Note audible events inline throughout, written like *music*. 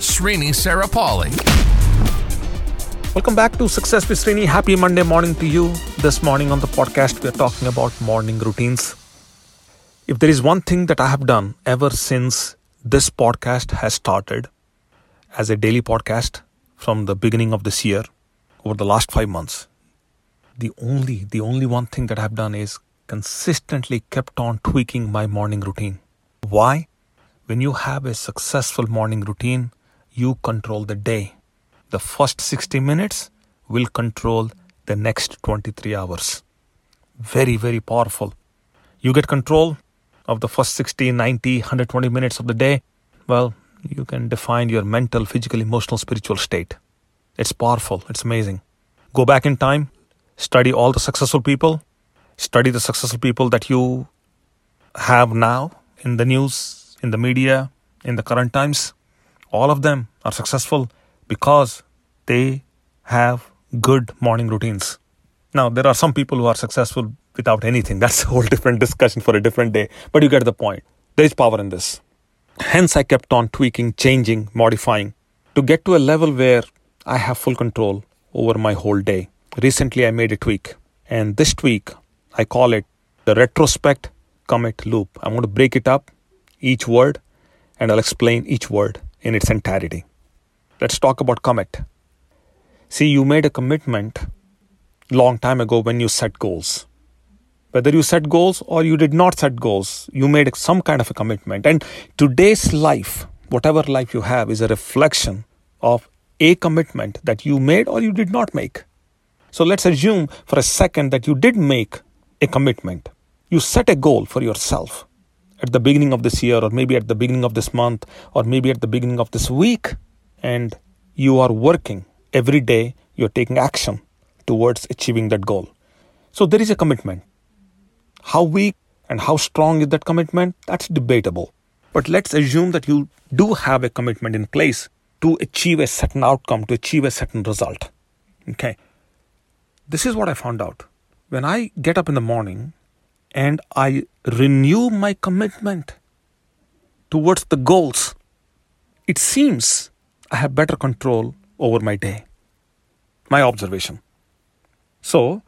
Srini Sarapalli. Welcome back to Success with Srini. Happy Monday morning to you. This morning on the podcast, we're talking about morning routines. If there is one thing that I have done ever since this podcast has started as a daily podcast from the beginning of this year over the last 5 months the only the only one thing that I've done is consistently kept on tweaking my morning routine why when you have a successful morning routine you control the day. The first 60 minutes will control the next 23 hours. Very very powerful. You get control of the first 60, 90, 120 minutes of the day, well, you can define your mental, physical, emotional, spiritual state. It's powerful, it's amazing. Go back in time, study all the successful people, study the successful people that you have now in the news, in the media, in the current times. All of them are successful because they have good morning routines. Now, there are some people who are successful without anything. *laughs* That's a whole different discussion for a different day. But you get the point. There is power in this. Hence, I kept on tweaking, changing, modifying to get to a level where I have full control over my whole day. Recently, I made a tweak, and this tweak, I call it the retrospect commit loop. I'm going to break it up, each word, and I'll explain each word in its entirety. Let's talk about commit. See, you made a commitment long time ago when you set goals whether you set goals or you did not set goals, you made some kind of a commitment. And today's life, whatever life you have, is a reflection of a commitment that you made or you did not make. So let's assume for a second that you did make a commitment. You set a goal for yourself at the beginning of this year, or maybe at the beginning of this month, or maybe at the beginning of this week, and you are working every day, you're taking action towards achieving that goal. So there is a commitment. How weak and how strong is that commitment? That's debatable. But let's assume that you do have a commitment in place to achieve a certain outcome, to achieve a certain result. Okay. This is what I found out. When I get up in the morning and I renew my commitment towards the goals, it seems I have better control over my day. My observation. So,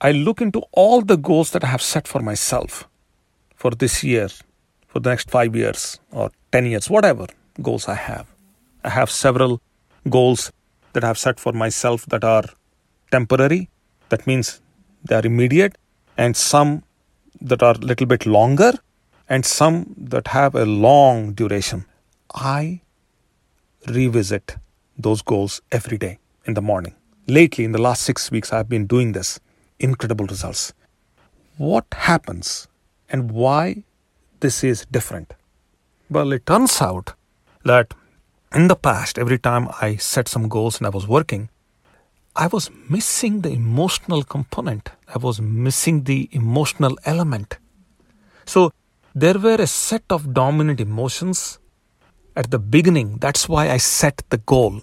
I look into all the goals that I have set for myself for this year, for the next five years or 10 years, whatever goals I have. I have several goals that I have set for myself that are temporary, that means they are immediate, and some that are a little bit longer, and some that have a long duration. I revisit those goals every day in the morning. Lately, in the last six weeks, I've been doing this incredible results. What happens and why this is different? Well, it turns out that in the past, every time I set some goals and I was working, I was missing the emotional component. I was missing the emotional element. So there were a set of dominant emotions at the beginning. That's why I set the goal.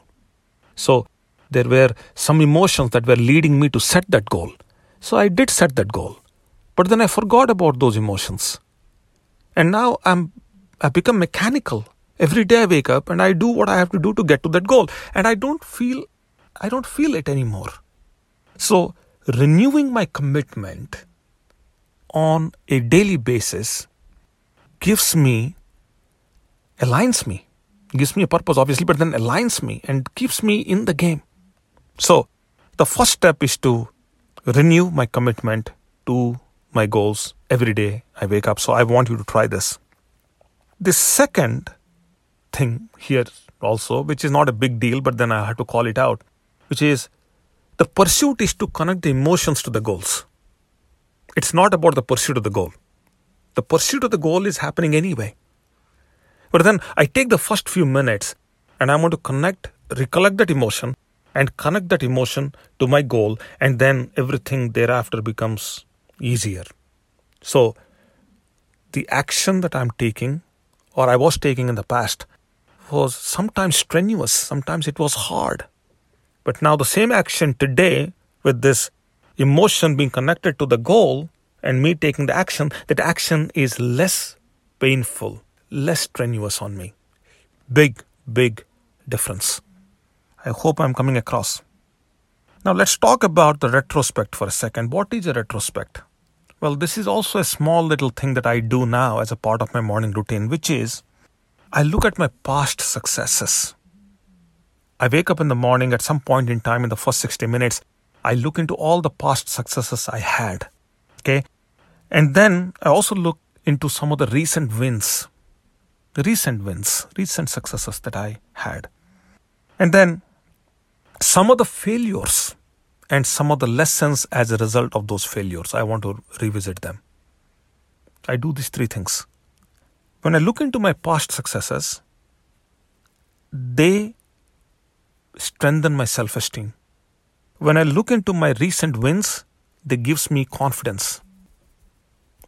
So there were some emotions that were leading me to set that goal. So I did set that goal. But then I forgot about those emotions. And now I'm I've become mechanical. Every day I wake up and I do what I have to do to get to that goal. And I don't feel I don't feel it anymore. So renewing my commitment on a daily basis gives me aligns me gives me a purpose obviously but then aligns me and keeps me in the game so the first step is to renew my commitment to my goals every day I wake up. So I want you to try this. The second thing here also, which is not a big deal, but then I had to call it out, which is the pursuit is to connect the emotions to the goals. It's not about the pursuit of the goal. The pursuit of the goal is happening anyway. But then I take the first few minutes and I want to connect recollect that emotion and connect that emotion to my goal, and then everything thereafter becomes easier. So, the action that I'm taking or I was taking in the past was sometimes strenuous, sometimes it was hard. But now, the same action today, with this emotion being connected to the goal and me taking the action, that action is less painful, less strenuous on me. Big, big difference. I hope I'm coming across. Now, let's talk about the retrospect for a second. What is a retrospect? Well, this is also a small little thing that I do now as a part of my morning routine, which is I look at my past successes. I wake up in the morning at some point in time in the first 60 minutes. I look into all the past successes I had. Okay. And then I also look into some of the recent wins, recent wins, recent successes that I had. And then some of the failures and some of the lessons as a result of those failures. I want to revisit them. I do these three things. When I look into my past successes, they strengthen my self esteem. When I look into my recent wins, they gives me confidence.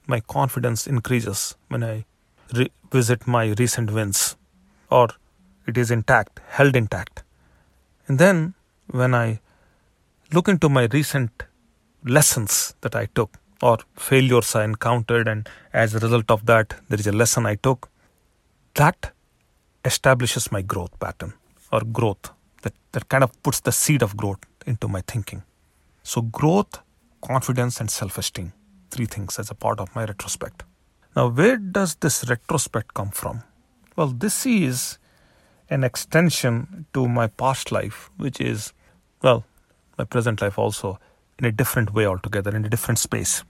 My confidence increases when I revisit my recent wins or it is intact, held intact. And then when I look into my recent lessons that I took or failures I encountered, and as a result of that, there is a lesson I took, that establishes my growth pattern or growth that, that kind of puts the seed of growth into my thinking. So, growth, confidence, and self esteem three things as a part of my retrospect. Now, where does this retrospect come from? Well, this is an extension to my past life, which is, well, my present life also in a different way altogether, in a different space.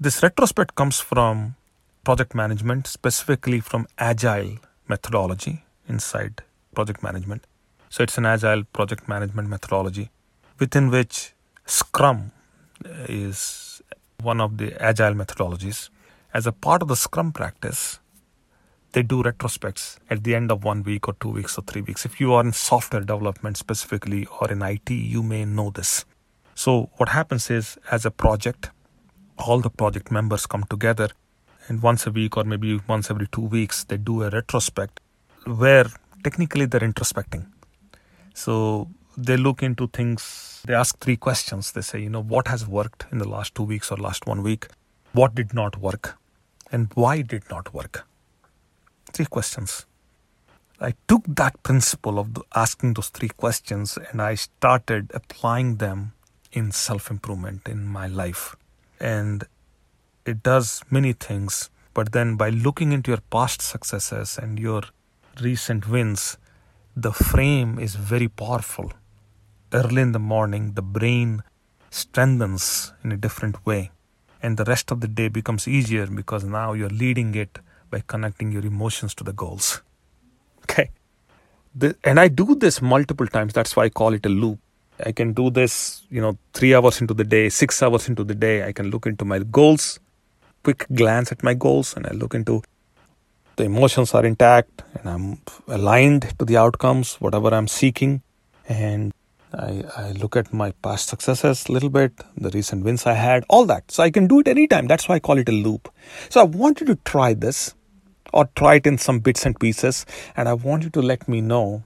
This retrospect comes from project management, specifically from agile methodology inside project management. So it's an agile project management methodology within which Scrum is one of the agile methodologies. As a part of the Scrum practice, they do retrospects at the end of one week or two weeks or three weeks. If you are in software development specifically or in IT, you may know this. So, what happens is, as a project, all the project members come together and once a week or maybe once every two weeks, they do a retrospect where technically they're introspecting. So, they look into things, they ask three questions. They say, you know, what has worked in the last two weeks or last one week? What did not work? And why did not work? three questions. I took that principle of asking those three questions and I started applying them in self improvement in my life. And it does many things, but then by looking into your past successes and your recent wins, the frame is very powerful. Early in the morning, the brain strengthens in a different way, and the rest of the day becomes easier because now you're leading it by connecting your emotions to the goals. Okay. The, and I do this multiple times. That's why I call it a loop. I can do this, you know, three hours into the day, six hours into the day. I can look into my goals, quick glance at my goals, and I look into the emotions are intact and I'm aligned to the outcomes, whatever I'm seeking. And I, I look at my past successes a little bit, the recent wins I had, all that. So I can do it anytime. That's why I call it a loop. So I want you to try this or try it in some bits and pieces. And I want you to let me know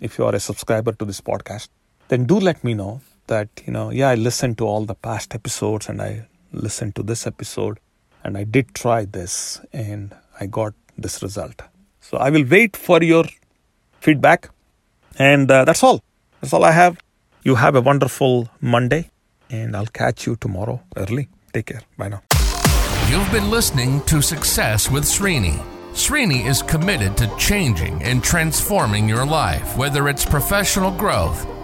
if you are a subscriber to this podcast. Then do let me know that, you know, yeah, I listened to all the past episodes and I listened to this episode and I did try this and I got this result. So I will wait for your feedback. And uh, that's all. That's all I have. You have a wonderful Monday and I'll catch you tomorrow early. Take care. Bye now. You've been listening to Success with Srini. Srini is committed to changing and transforming your life, whether it's professional growth,